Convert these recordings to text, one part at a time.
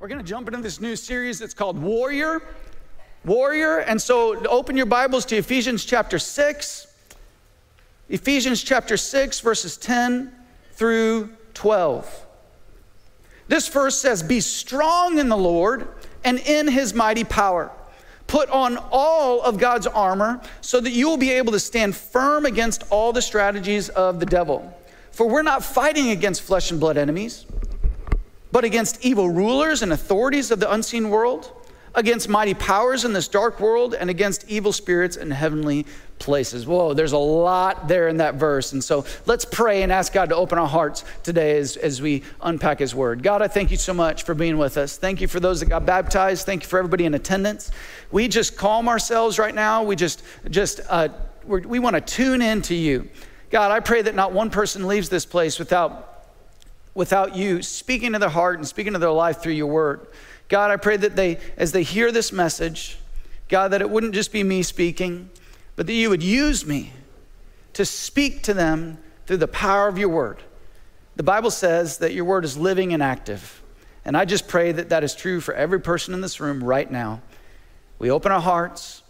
We're going to jump into this new series that's called Warrior. Warrior. And so open your Bibles to Ephesians chapter 6. Ephesians chapter 6, verses 10 through 12. This verse says, Be strong in the Lord and in his mighty power. Put on all of God's armor so that you will be able to stand firm against all the strategies of the devil. For we're not fighting against flesh and blood enemies, but against evil rulers and authorities of the unseen world against mighty powers in this dark world and against evil spirits in heavenly places. Whoa, there's a lot there in that verse. And so let's pray and ask God to open our hearts today as, as we unpack His Word. God, I thank you so much for being with us. Thank you for those that got baptized. Thank you for everybody in attendance. We just calm ourselves right now. We just, just, uh, we want to tune in to you. God, I pray that not one person leaves this place without without you speaking to their heart and speaking to their life through your word. God, I pray that they, as they hear this message, God, that it wouldn't just be me speaking, but that you would use me to speak to them through the power of your word. The Bible says that your word is living and active. And I just pray that that is true for every person in this room right now. We open our hearts.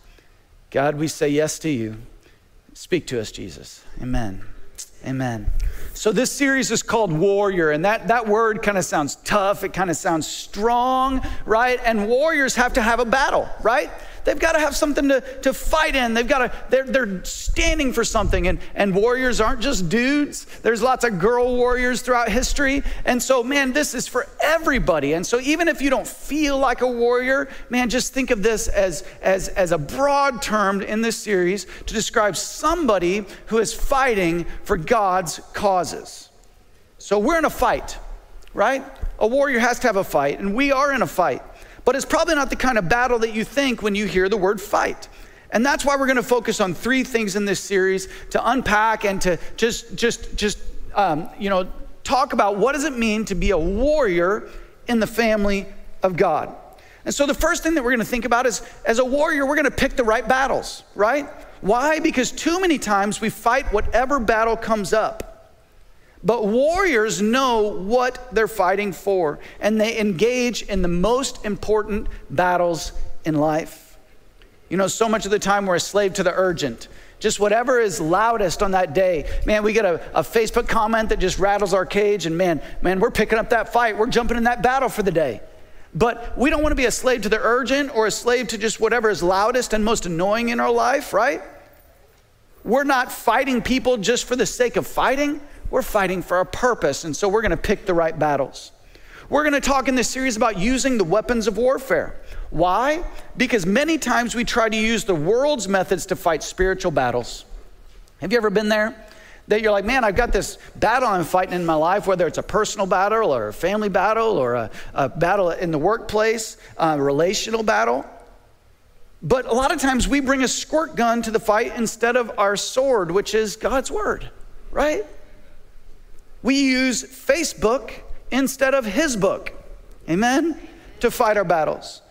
God, we say yes to you. Speak to us, Jesus. Amen. Amen. So this series is called Warrior, and that, that word kind of sounds tough. It kind of sounds strong, right? And warriors have to have a battle, right? They've got to have something to, to fight in. They've got to, they're, they're standing for something. And, and warriors aren't just dudes. There's lots of girl warriors throughout history. And so, man, this is for everybody. And so even if you don't feel like a warrior, man, just think of this as, as, as a broad term in this series to describe somebody who is fighting for God's causes. So we're in a fight, right? A warrior has to have a fight, and we are in a fight but it's probably not the kind of battle that you think when you hear the word fight. And that's why we're going to focus on three things in this series to unpack and to just, just, just, um, you know, talk about what does it mean to be a warrior in the family of God. And so the first thing that we're going to think about is as a warrior, we're going to pick the right battles, right? Why? Because too many times we fight whatever battle comes up. But warriors know what they're fighting for, and they engage in the most important battles in life. You know, so much of the time we're a slave to the urgent. Just whatever is loudest on that day. Man, we get a, a Facebook comment that just rattles our cage, and man, man, we're picking up that fight. We're jumping in that battle for the day. But we don't want to be a slave to the urgent or a slave to just whatever is loudest and most annoying in our life, right? We're not fighting people just for the sake of fighting. We're fighting for a purpose, and so we're going to pick the right battles. We're going to talk in this series about using the weapons of warfare. Why? Because many times we try to use the world's methods to fight spiritual battles. Have you ever been there? That you're like, man, I've got this battle I'm fighting in my life, whether it's a personal battle or a family battle or a, a battle in the workplace, a relational battle. But a lot of times we bring a squirt gun to the fight instead of our sword, which is God's word, right? We use Facebook instead of his book, amen, to fight our battles.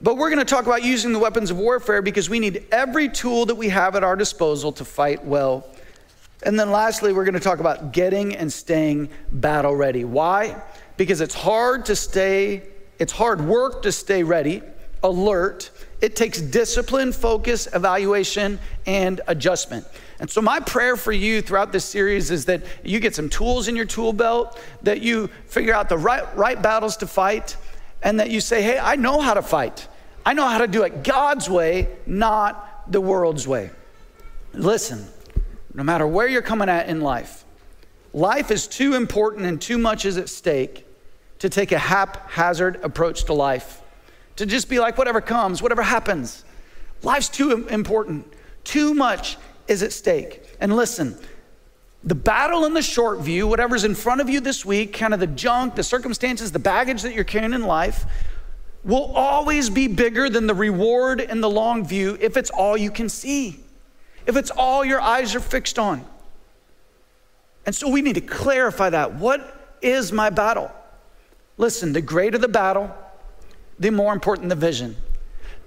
But we're going to talk about using the weapons of warfare because we need every tool that we have at our disposal to fight well. And then lastly, we're going to talk about getting and staying battle ready. Why? Because it's hard to stay, it's hard work to stay ready, alert. It takes discipline, focus, evaluation, and adjustment. And so, my prayer for you throughout this series is that you get some tools in your tool belt, that you figure out the right, right battles to fight, and that you say, hey, I know how to fight. I know how to do it God's way, not the world's way. Listen, no matter where you're coming at in life, life is too important and too much is at stake to take a haphazard approach to life, to just be like, whatever comes, whatever happens. Life's too important. Too much is at stake. And listen, the battle in the short view, whatever's in front of you this week, kind of the junk, the circumstances, the baggage that you're carrying in life, will always be bigger than the reward in the long view if it's all you can see, if it's all your eyes are fixed on. And so we need to clarify that. What is my battle? Listen, the greater the battle, the more important the vision.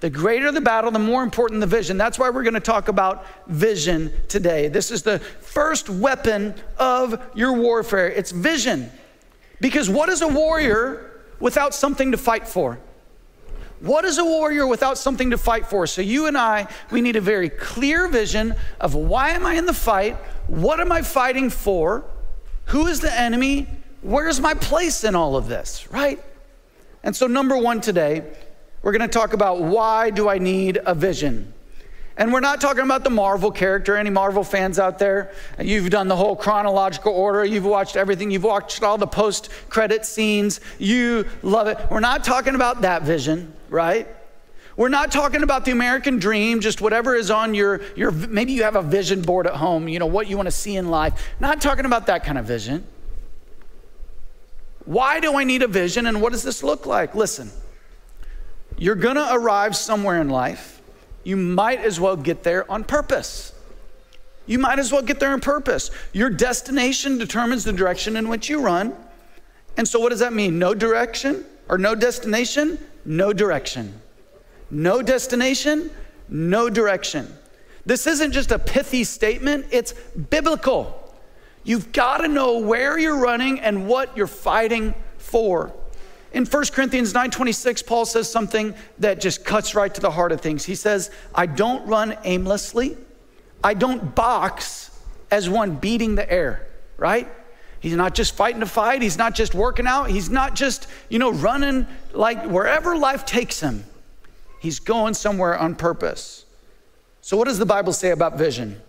The greater the battle, the more important the vision. That's why we're going to talk about vision today. This is the first weapon of your warfare. It's vision. Because what is a warrior without something to fight for? What is a warrior without something to fight for? So, you and I, we need a very clear vision of why am I in the fight? What am I fighting for? Who is the enemy? Where's my place in all of this, right? And so, number one today, we're gonna talk about why do I need a vision? And we're not talking about the Marvel character. Any Marvel fans out there? You've done the whole chronological order. You've watched everything. You've watched all the post credit scenes. You love it. We're not talking about that vision, right? We're not talking about the American dream, just whatever is on your, your maybe you have a vision board at home, you know, what you want to see in life. Not talking about that kind of vision. Why do I need a vision and what does this look like? Listen, you're to arrive somewhere in life you might as well get there on purpose. You might as well get there on purpose. Your destination determines the direction in which you run. And so, what does that mean? No direction or no destination? No direction. No destination, no direction. This isn't just a pithy statement, it's biblical. You've got to know where you're running and what you're fighting for. In 1 Corinthians 9:26, Paul says something that just cuts right to the heart of things. He says, "I don't run aimlessly. I don't box as one beating the air." Right? He's not just fighting a fight. He's not just working out. He's not just, you know, running like wherever life takes him. He's going somewhere on purpose. So, what does the Bible say about vision?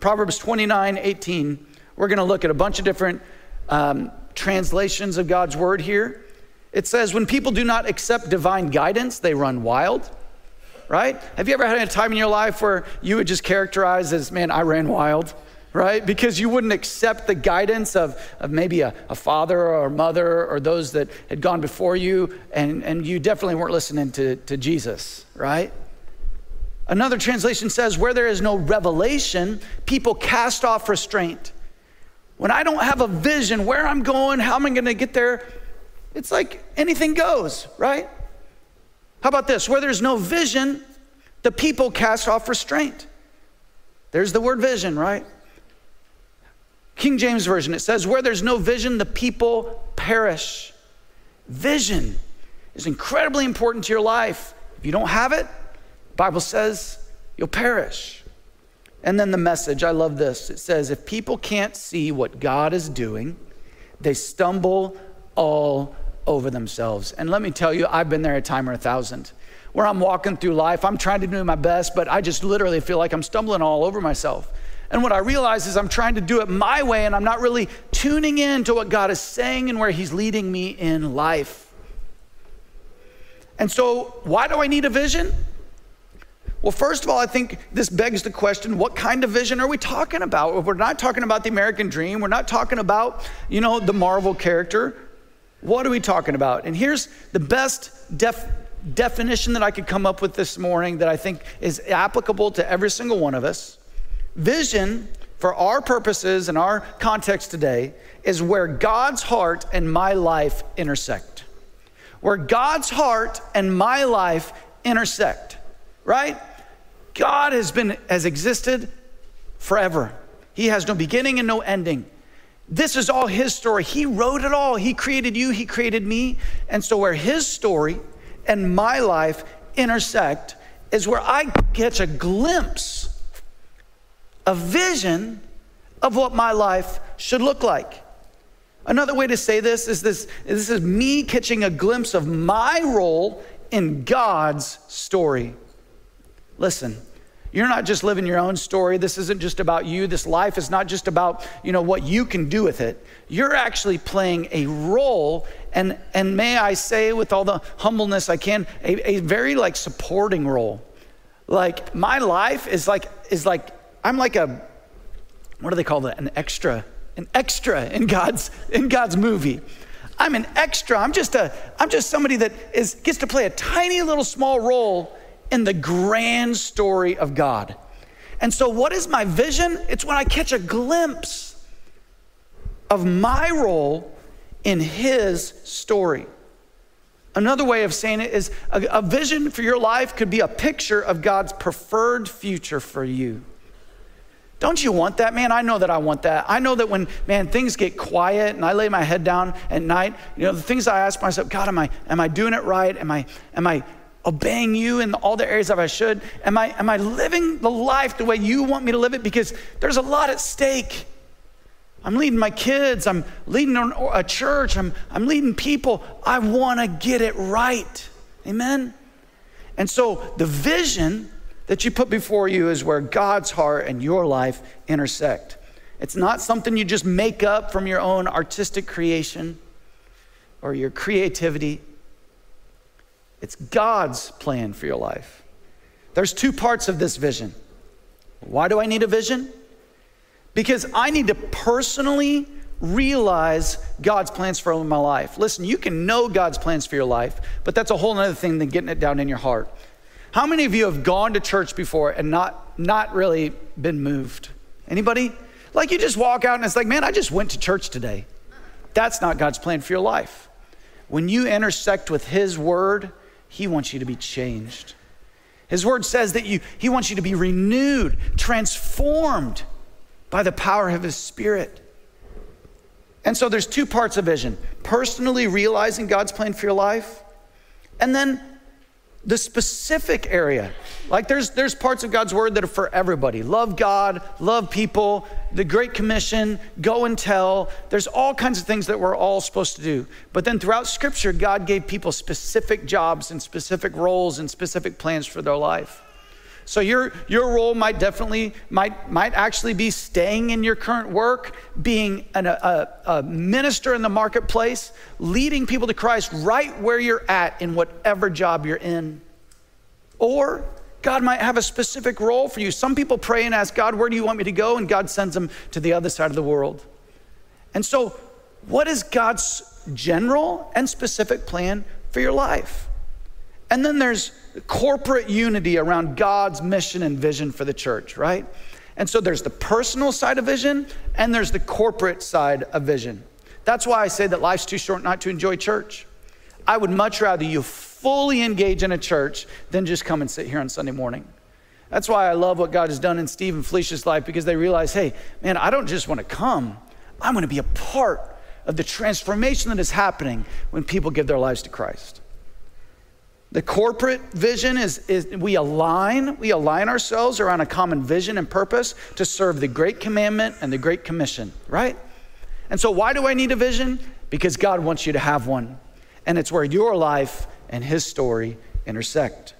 Proverbs 29 18. We're going to look at a bunch of different um, translations of God's word here. It says, when people do not accept divine guidance, they run wild, right? Have you ever had a time in your life where you would just characterize as, man, I ran wild? right? Because you wouldn't accept the guidance of, of maybe a, a, father or a mother or those that had gone before you, and, and you definitely weren't listening to, to Jesus, right? Another translation says, where there is no revelation, people cast off restraint. When I don't have a vision where I'm going, how am I going to get there, it's like anything goes, right? How about this? Where there's no vision, the people cast off restraint. There's the word vision, right? King James Version, it says, Where there's no vision, the people perish. Vision is incredibly important to your life. If you don't have it, Bible says you'll perish. And then the message, I love this. It says, If people can't see what God is doing, they stumble all over themselves. And let me tell you, I've been there a time or a thousand where I'm walking through life. I'm trying to do my best, but I just literally feel like I'm stumbling all over myself. And what I realize is I'm trying to do it my way and I'm not really tuning in to what God is saying and where He's leading me in life. And so, why do I need a vision? Well, first of all, I think this begs the question what kind of vision are we talking about? We're not talking about the American dream. We're not talking about, you know, the Marvel character. What are we talking about? And here's the best def- definition that I could come up with this morning that I think is applicable to every single one of us. Vision, for our purposes and our context today, is where God's heart and my life intersect. Where God's heart and my life intersect, right? God has been has existed forever. He has no beginning and no ending. This is all his story. He wrote it all. He created you, he created me. And so, where his story and my life intersect is where I catch a glimpse, a vision of what my life should look like. Another way to say this is this this is me catching a glimpse of my role in God's story. Listen, you're not just living your own story. This isn't just about you. This life is not just about, you know, what you can do with it. You're actually playing a role and and may I say with all the humbleness I can, a, a very like supporting role. Like my life is like is like I'm like a what do they call that? An extra, an extra in God's in God's movie. I'm an extra. I'm just a I'm just somebody that is gets to play a tiny little small role in the grand story of God. And so, what is my vision? It's when I catch a glimpse of my role in His story. Another way of saying it is a, a, vision for your life could be a picture of God's preferred future for you. Don't you want that? Man, I know that I want that. I know that when, man, things get quiet and I lay my head down at night, you know, the things I ask myself, God, am I, am I doing it right? Am I, am I obeying you in all the areas that I should? Am I, am I living the life the way you want me to live it? Because there's a lot at stake. I'm leading my kids, I'm leading a church, I'm, I'm leading people. I want to get it right. Amen? And so the vision that you put before you is where God's heart and your life intersect. It's not something you just make up from your own artistic creation or your creativity. It's God's plan for your life. There's two parts of this vision. Why do I need a vision? Because I need to personally realize God's plans for my life. Listen, you can know God's plans for your life, but that's a whole other thing than getting it down in your heart. How many of you have gone to church before and not, not really been moved? Anybody? Like you just walk out and it's like, man, I just went to church today. That's not God's plan for your life. When you intersect with His word, He wants you to be changed. His word says that you, He wants you to be renewed, transformed by the power of His Spirit. And so there's two parts of vision personally realizing God's plan for your life, and then the specific area. Like there's there's parts of God's word that are for everybody. Love God, love people, the great commission, go and tell. There's all kinds of things that we're all supposed to do. But then throughout scripture God gave people specific jobs and specific roles and specific plans for their life. So your, your role might definitely, might, might actually be staying in your current work, being an, a, a minister in the marketplace, leading people to Christ right where you're at in whatever job you're in. Or God might have a specific role for you. Some people pray and ask God, where do you want me to go? And God sends them to the other side of the world. And so, what is God's general and specific plan for your life? And then there's corporate unity around God's mission and vision for the church, right? And so there's the personal side of vision and there's the corporate side of vision. That's why I say that life's too short not to enjoy church. I would much rather you fully engage in a church than just come and sit here on Sunday morning. That's why I love what God has done in Steve and Felicia's life because they realize, hey, man, I don't just want to come, I want to be a part of the transformation that is happening when people give their lives to Christ. The corporate vision is, is we align, we align ourselves around a common vision and purpose to serve the great commandment and the great commission, right? And so why do I need a vision? Because God wants you to have one. And it's where your life and his story intersect.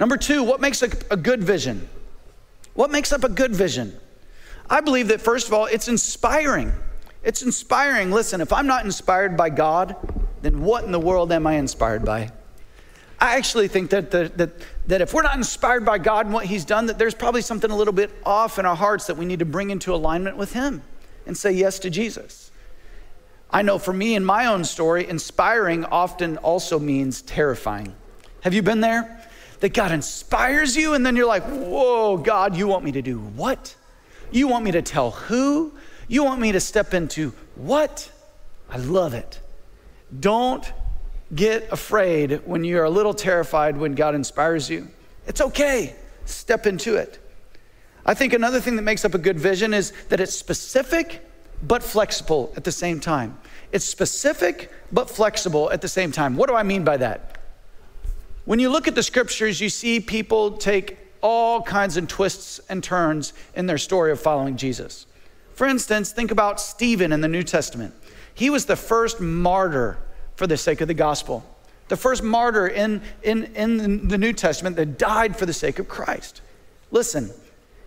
Number two, what makes a, a good vision? What makes up a good vision? I believe that first of all, it's inspiring. It's inspiring. Listen, if I'm not inspired by God, then what in the world am I inspired by? I actually think that, the, that, that if we're not inspired by God and what He's done, that there's probably something a little bit off in our hearts that we need to bring into alignment with Him and say yes to Jesus. I know for me in my own story, inspiring often also means terrifying. Have you been there? That God inspires you, and then you're like, whoa, God, you want me to do what? You want me to tell who? You want me to step into what? I love it. Don't get afraid when you're a little terrified when God inspires you. It's okay, step into it. I think another thing that makes up a good vision is that it's specific but flexible at the same time. It's specific but flexible at the same time. What do I mean by that? When you look at the scriptures, you see people take all kinds of twists and turns in their story of following Jesus. For instance, think about Stephen in the New Testament. He was the first martyr for the sake of the gospel. The first martyr in, in, in the New Testament that died for the sake of Christ. Listen,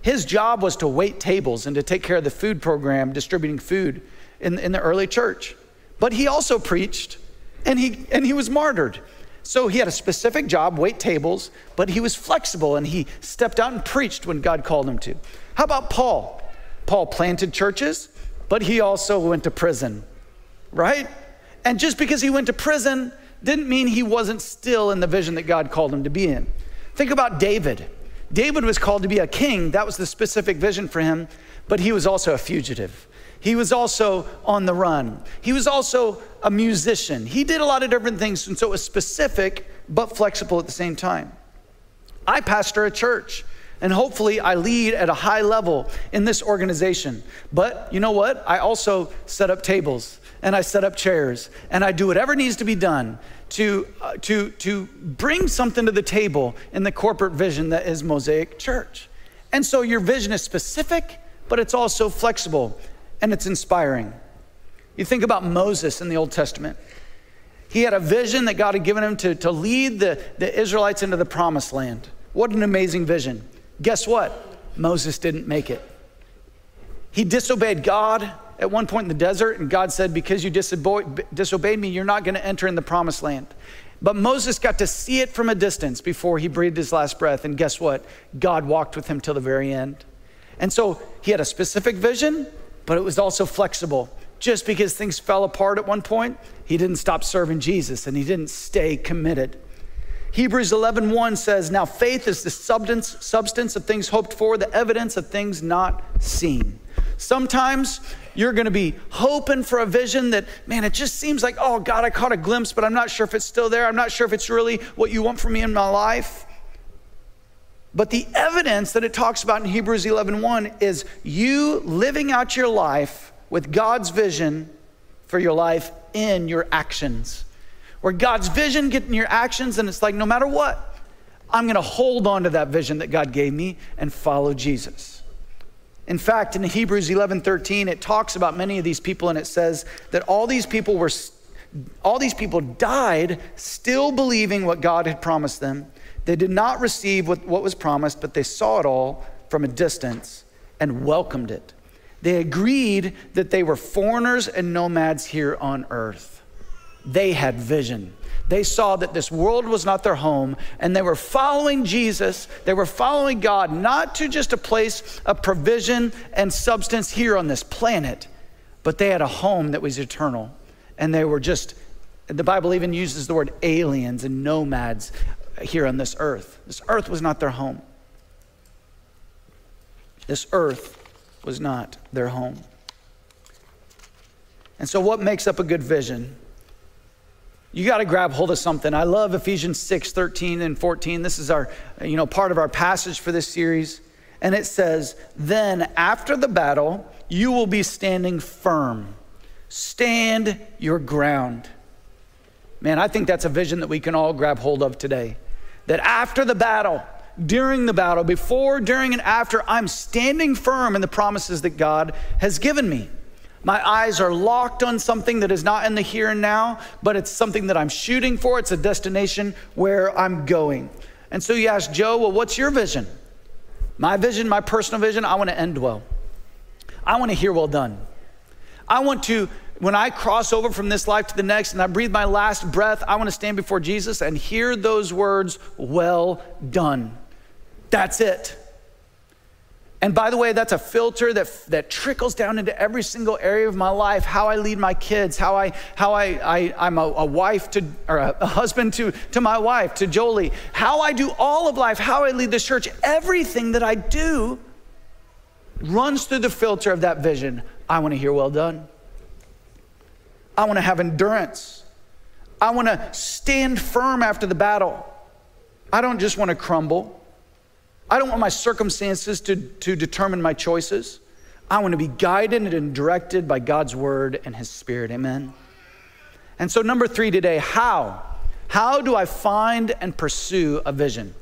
his job was to wait tables and to take care of the food program, distributing food in, in the early church. But he also preached and he, and he was martyred. So he had a specific job, wait tables, but he was flexible and he stepped out and preached when God called him to. How about Paul? Paul planted churches, but he also went to prison, right? And just because he went to prison didn't mean he wasn't still in the vision that God called him to be in. Think about David. David was called to be a king, that was the specific vision for him, but he was also a fugitive. He was also on the run. He was also a musician. He did a lot of different things, and so it was specific but flexible at the same time. I pastor a church And hopefully, I lead at a high level in this organization. But you know what? I also set up tables and I set up chairs and I do whatever needs to be done to, uh, to, to bring something to the table in the corporate vision that is Mosaic Church. And so your vision is specific, but it's also flexible and it's inspiring. You think about Moses in the Old Testament. He had a vision that God had given him to, to lead the, the Israelites into the promised land. What an amazing vision. Guess what? Moses didn't make it. He disobeyed God at one point in the desert, and God said, Because you disobeyed me, you're not going to enter in the promised land. But Moses got to see it from a distance before he breathed his last breath. And guess what? God walked with him till the very end. And so he had a specific vision, but it was also flexible. Just because things fell apart at one point, he didn't stop serving Jesus and he didn't stay committed. Hebrews 11:1 says, "Now faith is the substance substance of things hoped for, the evidence of things not seen." Sometimes you're going to be hoping for a vision that, man, it just seems like, oh, God, I caught a glimpse, but I'm not sure if it's still there. I'm not sure if it's really what you want for me in my life. But the evidence that it talks about in Hebrews 11:1 is you living out your life with God's vision for your life in your actions. Where God's vision get in your actions and it's like no matter what, I'm going to hold on to that vision that God gave me and follow Jesus. In fact, in Hebrews 11 13, it talks about many of these people, and it says that all these people were all these people died still believing what God had promised them. They did not receive what, what was promised, but they saw it all from a distance and welcomed it. They agreed that they were foreigners and nomads here on earth. They had vision. They saw that this world was not their home, and they were following Jesus. They were following God, not to just a place of provision and substance here on this planet, but they had a home that was eternal. And they were just, the Bible even uses the word aliens and nomads here on this earth. This earth was not their home. This earth was not their home. And so, what makes up a good vision? You got to grab hold of something. I love Ephesians 6, 13 and 14. This is our, you know, part of our passage for this series. And it says, Then after the battle, you will be standing firm. Stand your ground. Man, I think that's a vision that we can all grab hold of today. That after the battle, during the battle, before, during, and after, I'm standing firm in the promises that God has given me. My eyes are locked on something that is not in the here and now, but it's something that I'm shooting for. It's a destination where I'm going. And so you ask Joe, well, what's your vision? My vision, my personal vision, I want to end well. I want to hear well done. I want to, when I cross over from this life to the next and I breathe my last breath, I want to stand before Jesus and hear those words, well done. That's it. And by the way, that's a filter that, that trickles down into every single area of my life how I lead my kids, how, I, how I, I, I'm a, a wife to, or a, a husband to, to my wife, to Jolie, how I do all of life, how I lead the church. Everything that I do runs through the filter of that vision. I want to hear well done. I want to have endurance. I want to stand firm after the battle. I don't just want to crumble. I don't want my circumstances to, to determine my choices. I want to be guided and directed by God's word and his spirit. Amen. And so, number three today, how? How do I find and pursue a vision?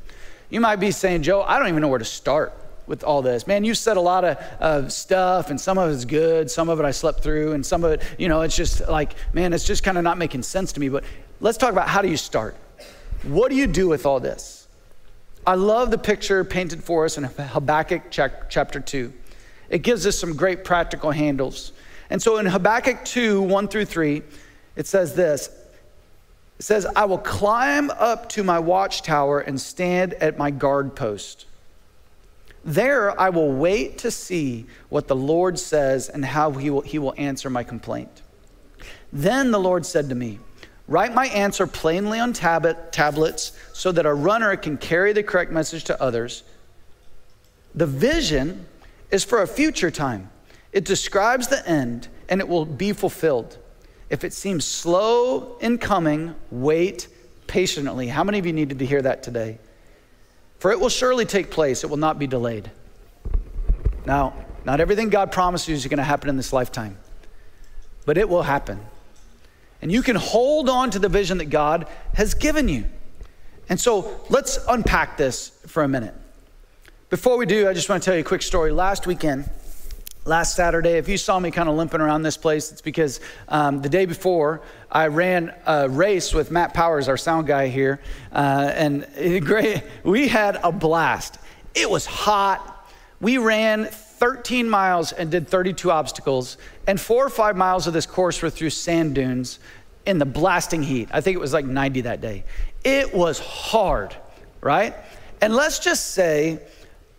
You might be saying, Joe, I don't even know where to start with all this. Man, you said a lot of uh, stuff, and some of it's good, some of it I slept through, and some of it, you know, it's just like, man, it's just kind of not making sense to me. But let's talk about how do you start? What do you do with all this? I love the picture painted for us in Habakkuk chapter 2. It gives us some great practical handles. And so in Habakkuk 2 1 through 3, it says this It says, I will climb up to my watchtower and stand at my guard post. There I will wait to see what the Lord says and how he will, he will answer my complaint. Then the Lord said to me, Write my answer plainly on tablet, tablets so that a runner can carry the correct message to others. The vision is for a future time, it describes the end and it will be fulfilled. If it seems slow in coming, wait patiently. How many of you needed to hear that today? For it will surely take place, it will not be delayed. Now, not everything God promises is going to happen in this lifetime, but it will happen. And you can hold on to the vision that God has given you. And so let's unpack this for a minute. Before we do, I just want to tell you a quick story. Last weekend, last Saturday, if you saw me kind of limping around this place, it's because um, the day before I ran a race with Matt Powers, our sound guy here, uh, and it, great, we had a blast. It was hot. We ran 13 miles and did 32 obstacles, and four or five miles of this course were through sand dunes in the blasting heat. I think it was like 90 that day. It was hard, right? And let's just say,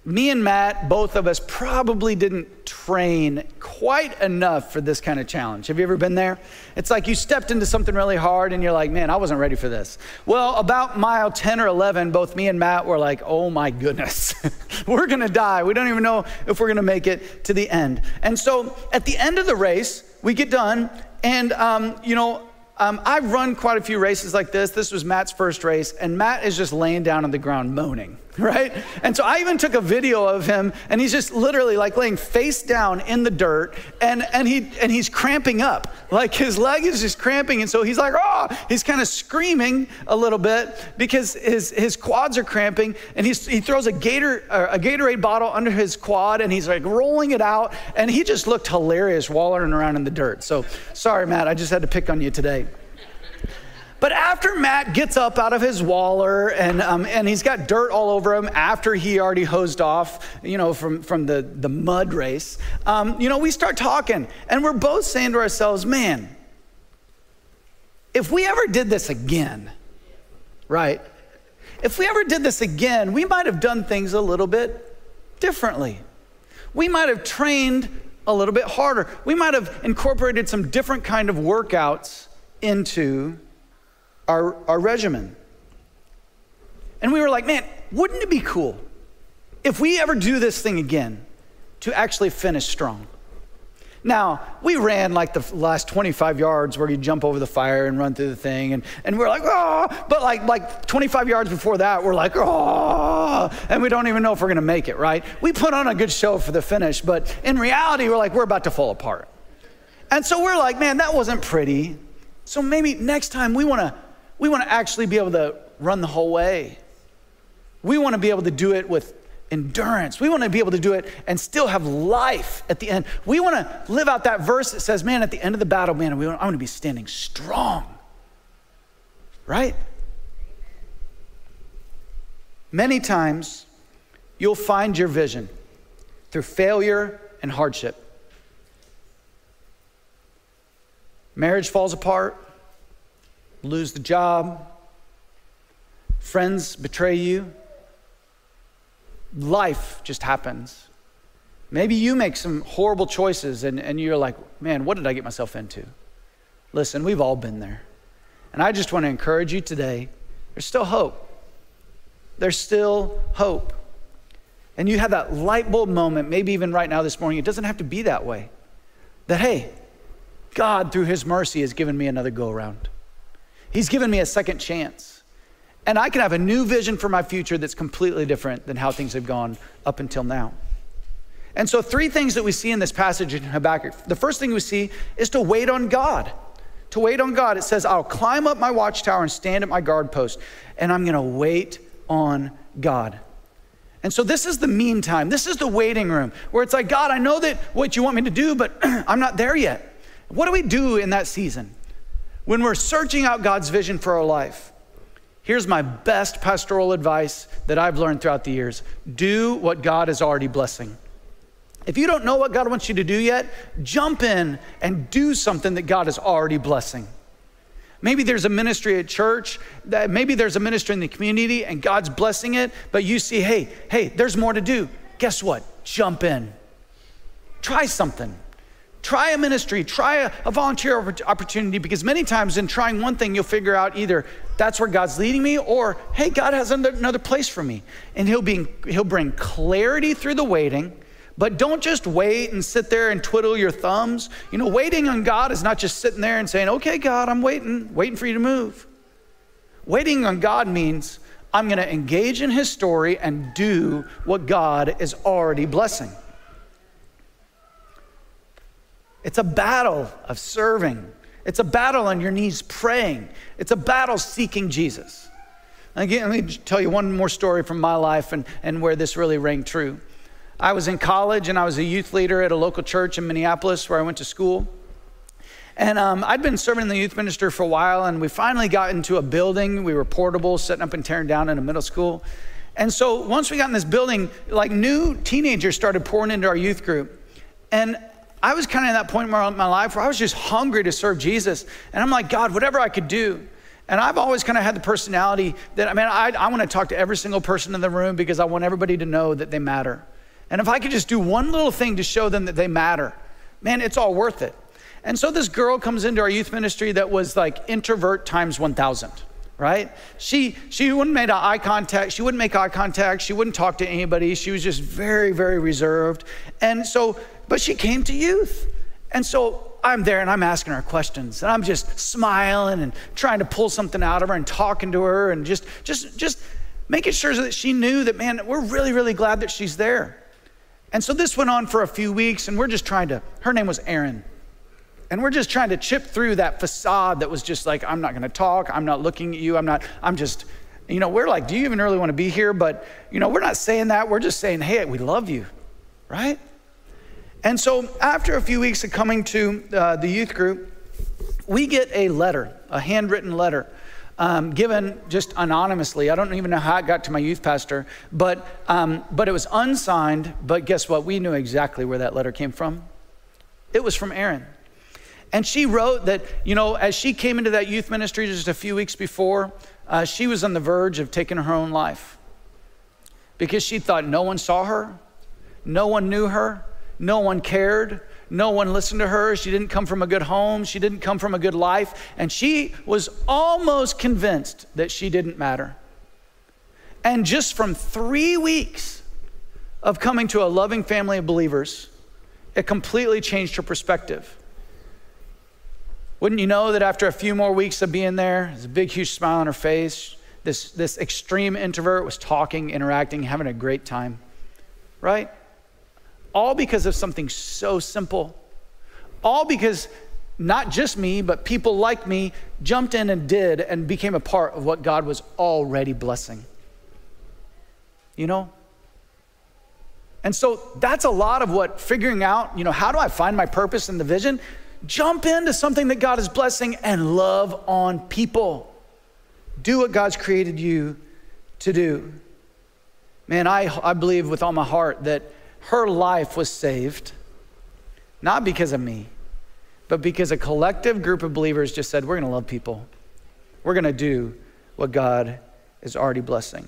me and Matt, both of us, probably didn't train quite enough for this kind of challenge. Have you ever been there? It's like you stepped into something really hard and you're like, man, I wasn't ready for this. Well, about mile 10 or 11, both me and Matt were like, oh my goodness, we're gonna die. We don't even know if we're gonna make it to the end. And so at the end of the race, we get done, and um, you know, um, I've run quite a few races like this. This was Matt's first race, and Matt is just laying down on the ground moaning, right? And so I even took a video of him, and he's just literally like laying face down in the dirt, and, and, he, and he's cramping up. Like his leg is just cramping, and so he's like, oh, he's kind of screaming a little bit because his, his quads are cramping, and he's, he throws a, Gator, uh, a Gatorade bottle under his quad, and he's like rolling it out, and he just looked hilarious wallowing around in the dirt. So sorry, Matt, I just had to pick on you today. But after Matt gets up out of his waller and, um, and he's got dirt all over him after he already hosed off, you know, from, from the, the mud race, um, you know, we start talking and we're both saying to ourselves, man, if we ever did this again, right? If we ever did this again, we might have done things a little bit differently. We might have trained a little bit harder. We might have incorporated some different kind of workouts into our, our regimen. And we were like, man, wouldn't it be cool if we ever do this thing again to actually finish strong? Now, we ran like the last 25 yards where you jump over the fire and run through the thing, and, and we're like, oh, but like, like 25 yards before that, we're like, oh, and we don't even know if we're gonna make it, right? We put on a good show for the finish, but in reality, we're like, we're about to fall apart. And so we're like, man, that wasn't pretty. So maybe next time we wanna we want to actually be able to run the whole way. We want to be able to do it with endurance. We want to be able to do it and still have life at the end. We want to live out that verse that says, man, at the end of the battle, man, I want to be standing strong. Right? Many times, you'll find your vision through failure and hardship. Marriage falls apart lose the job, friends betray you. Life just happens. Maybe you make some horrible choices and, and you're like, man, what did I get myself into? Listen, we've all been there. And I just want to encourage you today there's still hope. There's still hope. And you have that light bulb moment, maybe even right now this morning. It doesn't have to be that way. That, hey, God, through His mercy, has given me another go around. He's given me a second chance. And I can have a new vision for my future that's completely different than how things have gone up until now. And so, three things that we see in this passage in Habakkuk. The first thing we see is to wait on God. To wait on God. It says, I'll climb up my watchtower and stand at my guard post, and I'm going to wait on God. And so, this is the meantime. This is the waiting room where it's like, God, I know that what you want me to do, but I'm not there yet. What do we do in that season? When we're searching out God's vision for our life, here's my best pastoral advice that I've learned throughout the years do what God is already blessing. If you don't know what God wants you to do yet, jump in and do something that God is already blessing. Maybe there's a ministry at church, that maybe there's a ministry in the community and God's blessing it, but you see, hey, hey, there's more to do. Guess what? Jump in. Try something. Try a ministry, try a, a, volunteer opportunity, because many times in trying one thing, you'll figure out either that's where God's leading me, or hey, God has another place for me. And He'll, be, he'll bring clarity through the waiting. But don't just wait and sit there and twiddle your thumbs. You know, waiting on God is not just sitting there and saying, okay, God, I'm waiting, waiting for you to move. Waiting on God means I'm going to engage in his story and do what God is already blessing. It's a battle of serving. It's a battle on your knees praying. It's a battle seeking Jesus. Again, let me tell you one more story from my life and, and where this really rang true. I was in college and I was a youth leader at a local church in Minneapolis where I went to school. And um, I'd been serving in the youth ministry for a while, and we finally got into a building. We were portable, setting up and tearing down in a middle school. And so once we got in this building, like new teenagers started pouring into our youth group. And I was kind of at that point in my, my life where I was just hungry to serve Jesus. And I'm like, God, whatever I could do. And I've always kind of had the personality that, I mean, I, I want to talk to every single person in the room because I want everybody to know that they matter. And if I could just do one little thing to show them that they matter, man, it's all worth it. And so this girl comes into our youth ministry that was like introvert times 1,000 right? She she wouldn't make eye contact. She wouldn't make eye contact. She wouldn't talk to anybody. She was just very very reserved. And so, but she came to youth, and so I'm there and I'm asking her questions, and I'm just smiling and trying to pull something out of her and talking to her and just just just making sure that she knew that man, we're really really glad that she's there. And so this went on for a few weeks, and we're just trying to. Her name was Erin. And we're just trying to chip through that facade that was just like, I'm not gonna talk, I'm not looking at you, I'm not, I'm just, you know, we're like, do you even really wanna be here? But, you know, we're not saying that, we're just saying, hey, we love you, right? And so after a few weeks of coming to uh, the youth group, we get a letter, a handwritten letter. Um, given just anonymously. I don't even know how it got to my youth pastor, but, um, but it was unsigned. But guess what? We knew exactly where that letter came from. It was from Erin. And she wrote that, you know, as she came into that youth ministry just a few weeks before, uh, she was on the verge of taking her own life because she thought no one saw her, no one knew her, no one cared, no one listened to her. She didn't come from a good home, she didn't come from a good life, and she was almost convinced that she didn't matter. And just from three weeks of coming to a loving family of believers, it completely changed her perspective. Wouldn't you know that after a few more weeks of being there, there's a big, huge smile on her face. This, this extreme introvert was talking, interacting, having a great time, right? All because of something so simple. All because not just me, but people like me jumped in and did and became a part of what God was already blessing. You know? And so that's a lot of what figuring out, you know, how do I find my purpose and the vision? Jump into something that God is blessing and love on people. Do what God's created you to do. Man, I, I believe with all my heart that her life was saved, not because of me, but because a collective group of believers just said, We're going to love people. We're going to do what God is already blessing.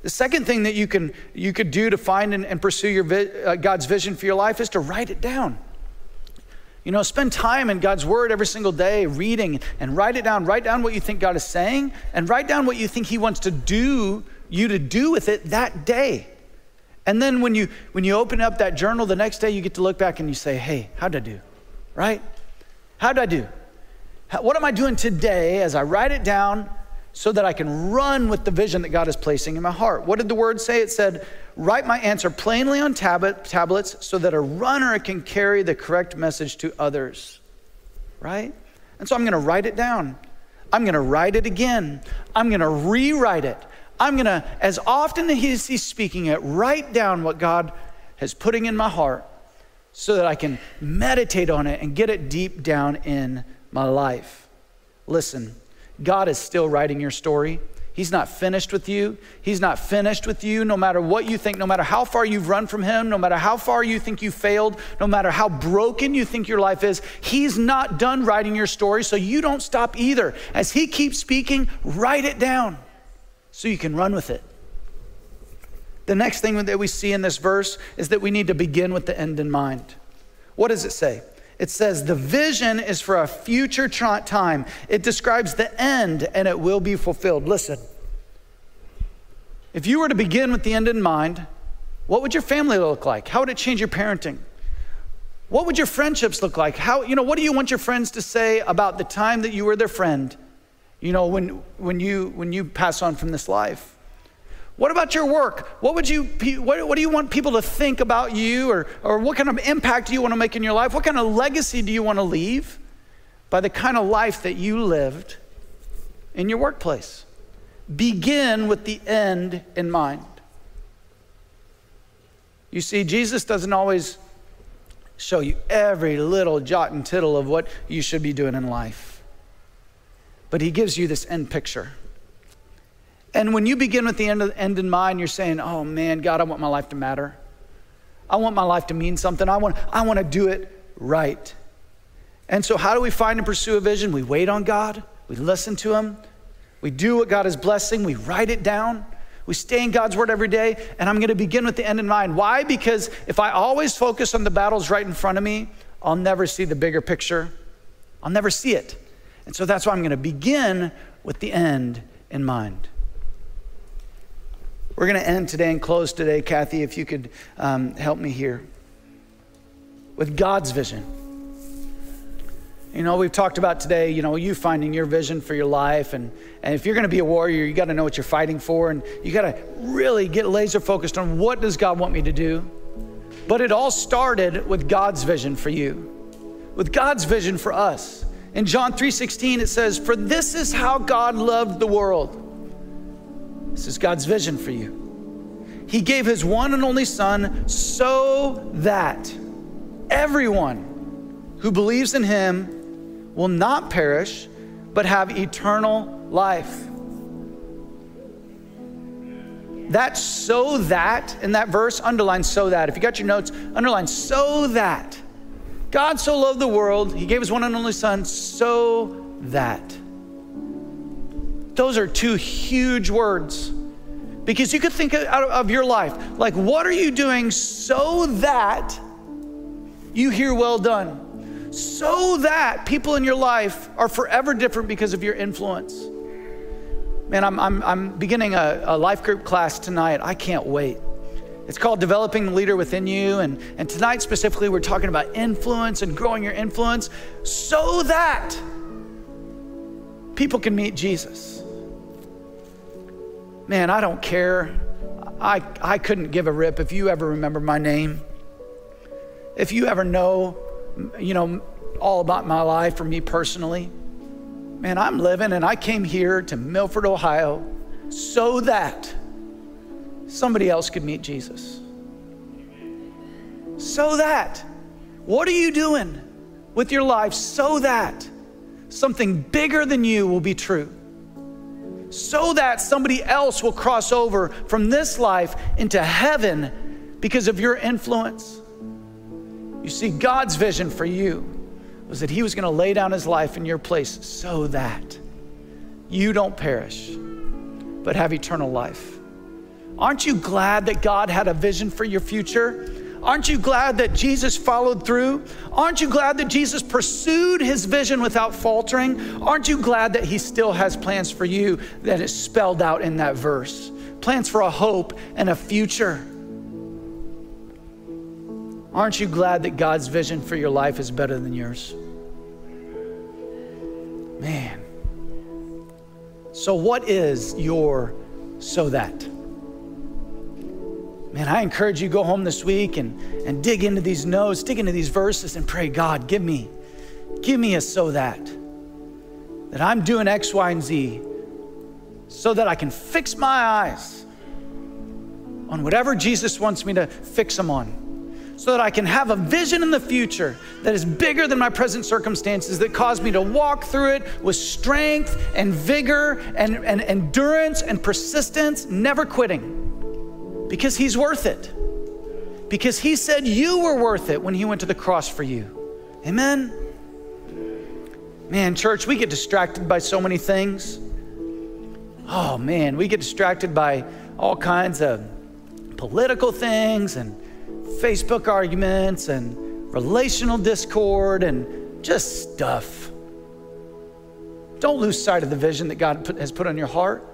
The second thing that you, can, you could do to find and, and pursue your vi- uh, God's vision for your life is to write it down. You know, spend time in God's word every single day, reading and write it down. Write down what you think God is saying and write down what you think He wants to do you to do with it that day. And then when you when you open up that journal the next day, you get to look back and you say, "Hey, how did I do?" Right? How did I do? How, what am I doing today as I write it down so that I can run with the vision that God is placing in my heart? What did the word say? It said, Write my answer plainly on tablet, tablets so that a runner can carry the correct message to others. Right? And so I'm going to write it down. I'm going to write it again. I'm going to rewrite it. I'm going to, as often as he's speaking it, write down what God has putting in my heart so that I can meditate on it and get it deep down in my life. Listen, God is still writing your story. He's not finished with you. He's not finished with you no matter what you think, no matter how far you've run from Him, no matter how far you think you failed, no matter how broken you think your life is. He's not done writing your story, so you don't stop either. As He keeps speaking, write it down so you can run with it. The next thing that we see in this verse is that we need to begin with the end in mind. What does it say? It says the vision is for a future time. It describes the end and it will be fulfilled. Listen, if you were to begin with the end in mind, what would your family look like? How would it change your parenting? What would your friendships look like? How, you know, what do you want your friends to say about the time that you were their friend you know, when, when, you, when you pass on from this life? What about your work? What would you what, what do you want people to think about you or, or what kind of impact do you want to make in your life? What kind of legacy do you want to leave by the kind of life that you lived in your workplace? Begin with the end in mind. You see, Jesus doesn't always show you every little jot and tittle of what you should be doing in life, but He gives you this end picture. And when you begin with the end, end in mind, you're saying, Oh man, God, I want my life to matter. I want my life to mean something. I want, I want to do it right. And so, how do we find and pursue a vision? We wait on God, we listen to Him, we do what God is blessing, we write it down. We stay in God's word every day, and I'm going to begin with the end in mind. Why? Because if I always focus on the battles right in front of me, I'll never see the bigger picture. I'll never see it. And so that's why I'm going to begin with the end in mind. We're going to end today and close today, Kathy, if you could um, help me here. With God's vision. You know, we've talked about today, you know, you finding your vision for your life. And, and if you're going to be a warrior, you got to know what you're fighting for. And you got to really get laser focused on what does God want me to do. But it all started with God's vision for you, with God's vision for us. In John 3:16 it says, "For this is how God loved the world." This is God's vision for you. He gave his one and only son so that everyone who believes in him will not perish, but have eternal life. That so that in that verse, underline so that. If you got your notes, underline so that. God so loved the world, he gave his one and only son so that. Those are two huge words. Because you could think out of your life, like, what are you doing so that you hear well done? so that people in your life are forever different because of your influence. Man, I'm, I'm, I'm beginning a, a life group class tonight. I can't wait. It's called Developing the Leader Within You. And, and tonight, specifically, we're talking about influence and growing your influence so that people can meet Jesus. Man, I don't care. I, I couldn't give a rip if you ever remember my name. If you ever know you know, all about my life for me personally. Man, I'm living and I came here to Milford, Ohio so that somebody else could meet Jesus. So that. What are you doing with your life so that something bigger than you will be true? So that somebody else will cross over from this life into heaven because of your influence. You see, God's vision for you was that He was going to lay down His life in your place so that you don't perish, but have eternal life. Aren't you glad that God had a vision for your future? Aren't you glad that Jesus followed through? Aren't you glad that Jesus pursued his vision without faltering? Aren't you glad that he still has plans for you that is spelled out in that verse? Plans for a hope and a future. Aren't you glad that God's vision for your life is better than yours? Man. So, what is your so that? Man, I encourage you go home this week and, and dig into these notes, dig into these verses, and pray, God, give me, give me a so that. That I'm doing X, Y, and Z so that I can fix my eyes on whatever Jesus wants me to fix them on so that I can have a vision in the future that is bigger than my present circumstances, that cause me to walk through it with strength and vigor and, and endurance and persistence, never quitting. Because He's worth it. Because He said you were worth it when He went to the cross for you. Amen? Man, church, we get distracted by so many things. Oh, man, we get distracted by all kinds of political things and Facebook arguments and relational discord and just stuff. Don't lose sight of the vision that God has put on your heart.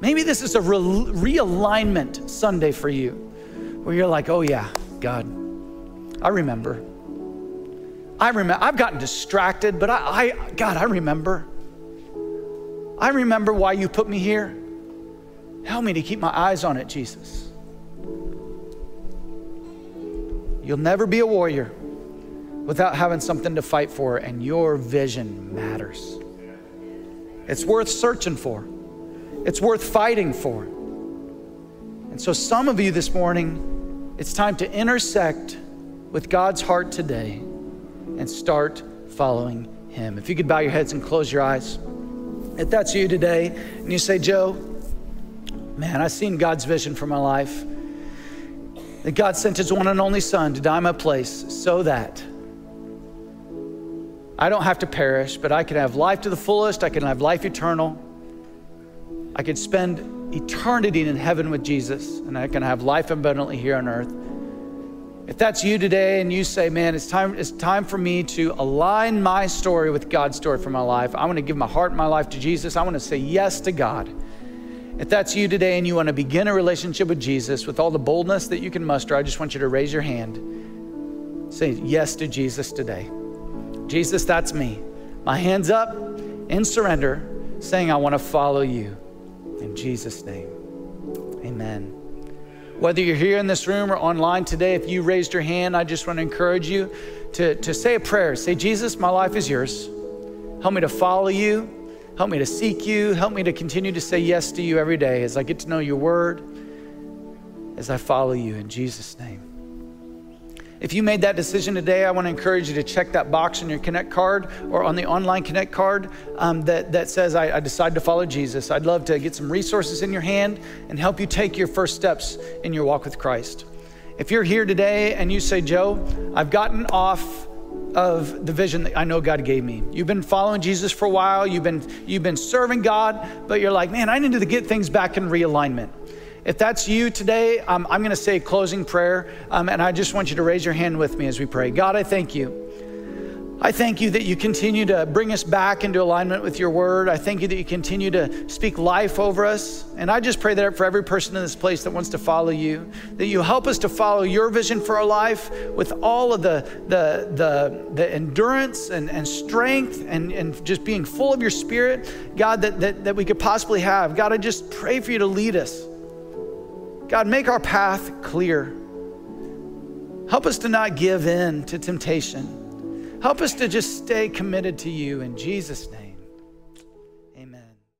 Maybe this is a re- realignment Sunday for you where you're like, oh, yeah, God, I remember. I remember. I've gotten distracted, but I, I God, I remember. I remember why you put me here. Help me to keep my eyes on it, Jesus. You'll never be a warrior without having something to fight for, and your vision matters. It's worth searching for, it's worth fighting for. And so, some of you this morning, it's time to intersect with God's heart today and start following Him. If you could bow your heads and close your eyes. If that's you today, and you say, Joe, man, I've seen God's vision for my life. That God sent His one and only Son to die in my place so that I don't have to perish, but I can have life to the fullest. I can have life eternal. I could spend eternity in heaven with Jesus, and I can have life abundantly here on earth. If that's you today and you say, man, it's time, it's time for me to align my story with God's story for my life, I want to give my heart and my life to Jesus. I want to say yes to God. If that's you today and you want to begin a relationship with Jesus with all the boldness that you can muster, I just want you to raise your hand. Say yes to Jesus today. Jesus, that's me. My hands up in surrender, saying, I want to follow you. In Jesus' name, amen. Whether you're here in this room or online today, if you raised your hand, I just want to encourage you to, to say a prayer. Say, Jesus, my life is yours. Help me to follow you. Help me to seek you. Help me to continue to say yes to you every day as I get to know your word, as I follow you in Jesus' name. If you made that decision today, I want to encourage you to check that box on your Connect card or on the online Connect card um, that, that says, I, I decided to follow Jesus. I'd love to get some resources in your hand and help you take your first steps in your walk with Christ. If you're here today and you say, Joe, I've gotten off of the vision that I know God gave me. You've been following Jesus for a while, you've been, you've been serving God, but you're like, man, I need to get things back in realignment. If that's you today, um, I'm going to say closing prayer, um, and I just want you to raise your hand with me as we pray. God, I thank you. I thank you that you continue to bring us back into alignment with your word. I thank you that you continue to speak life over us. And I just pray that for every person in this place that wants to follow you, that you help us to follow your vision for our life with all of the, the, the, the endurance and, and strength and, and just being full of your spirit, God, that, that, that we could possibly have. God, I just pray for you to lead us. God, make our path clear. Help us to not give in to temptation. Help us to just stay committed to you in Jesus' name.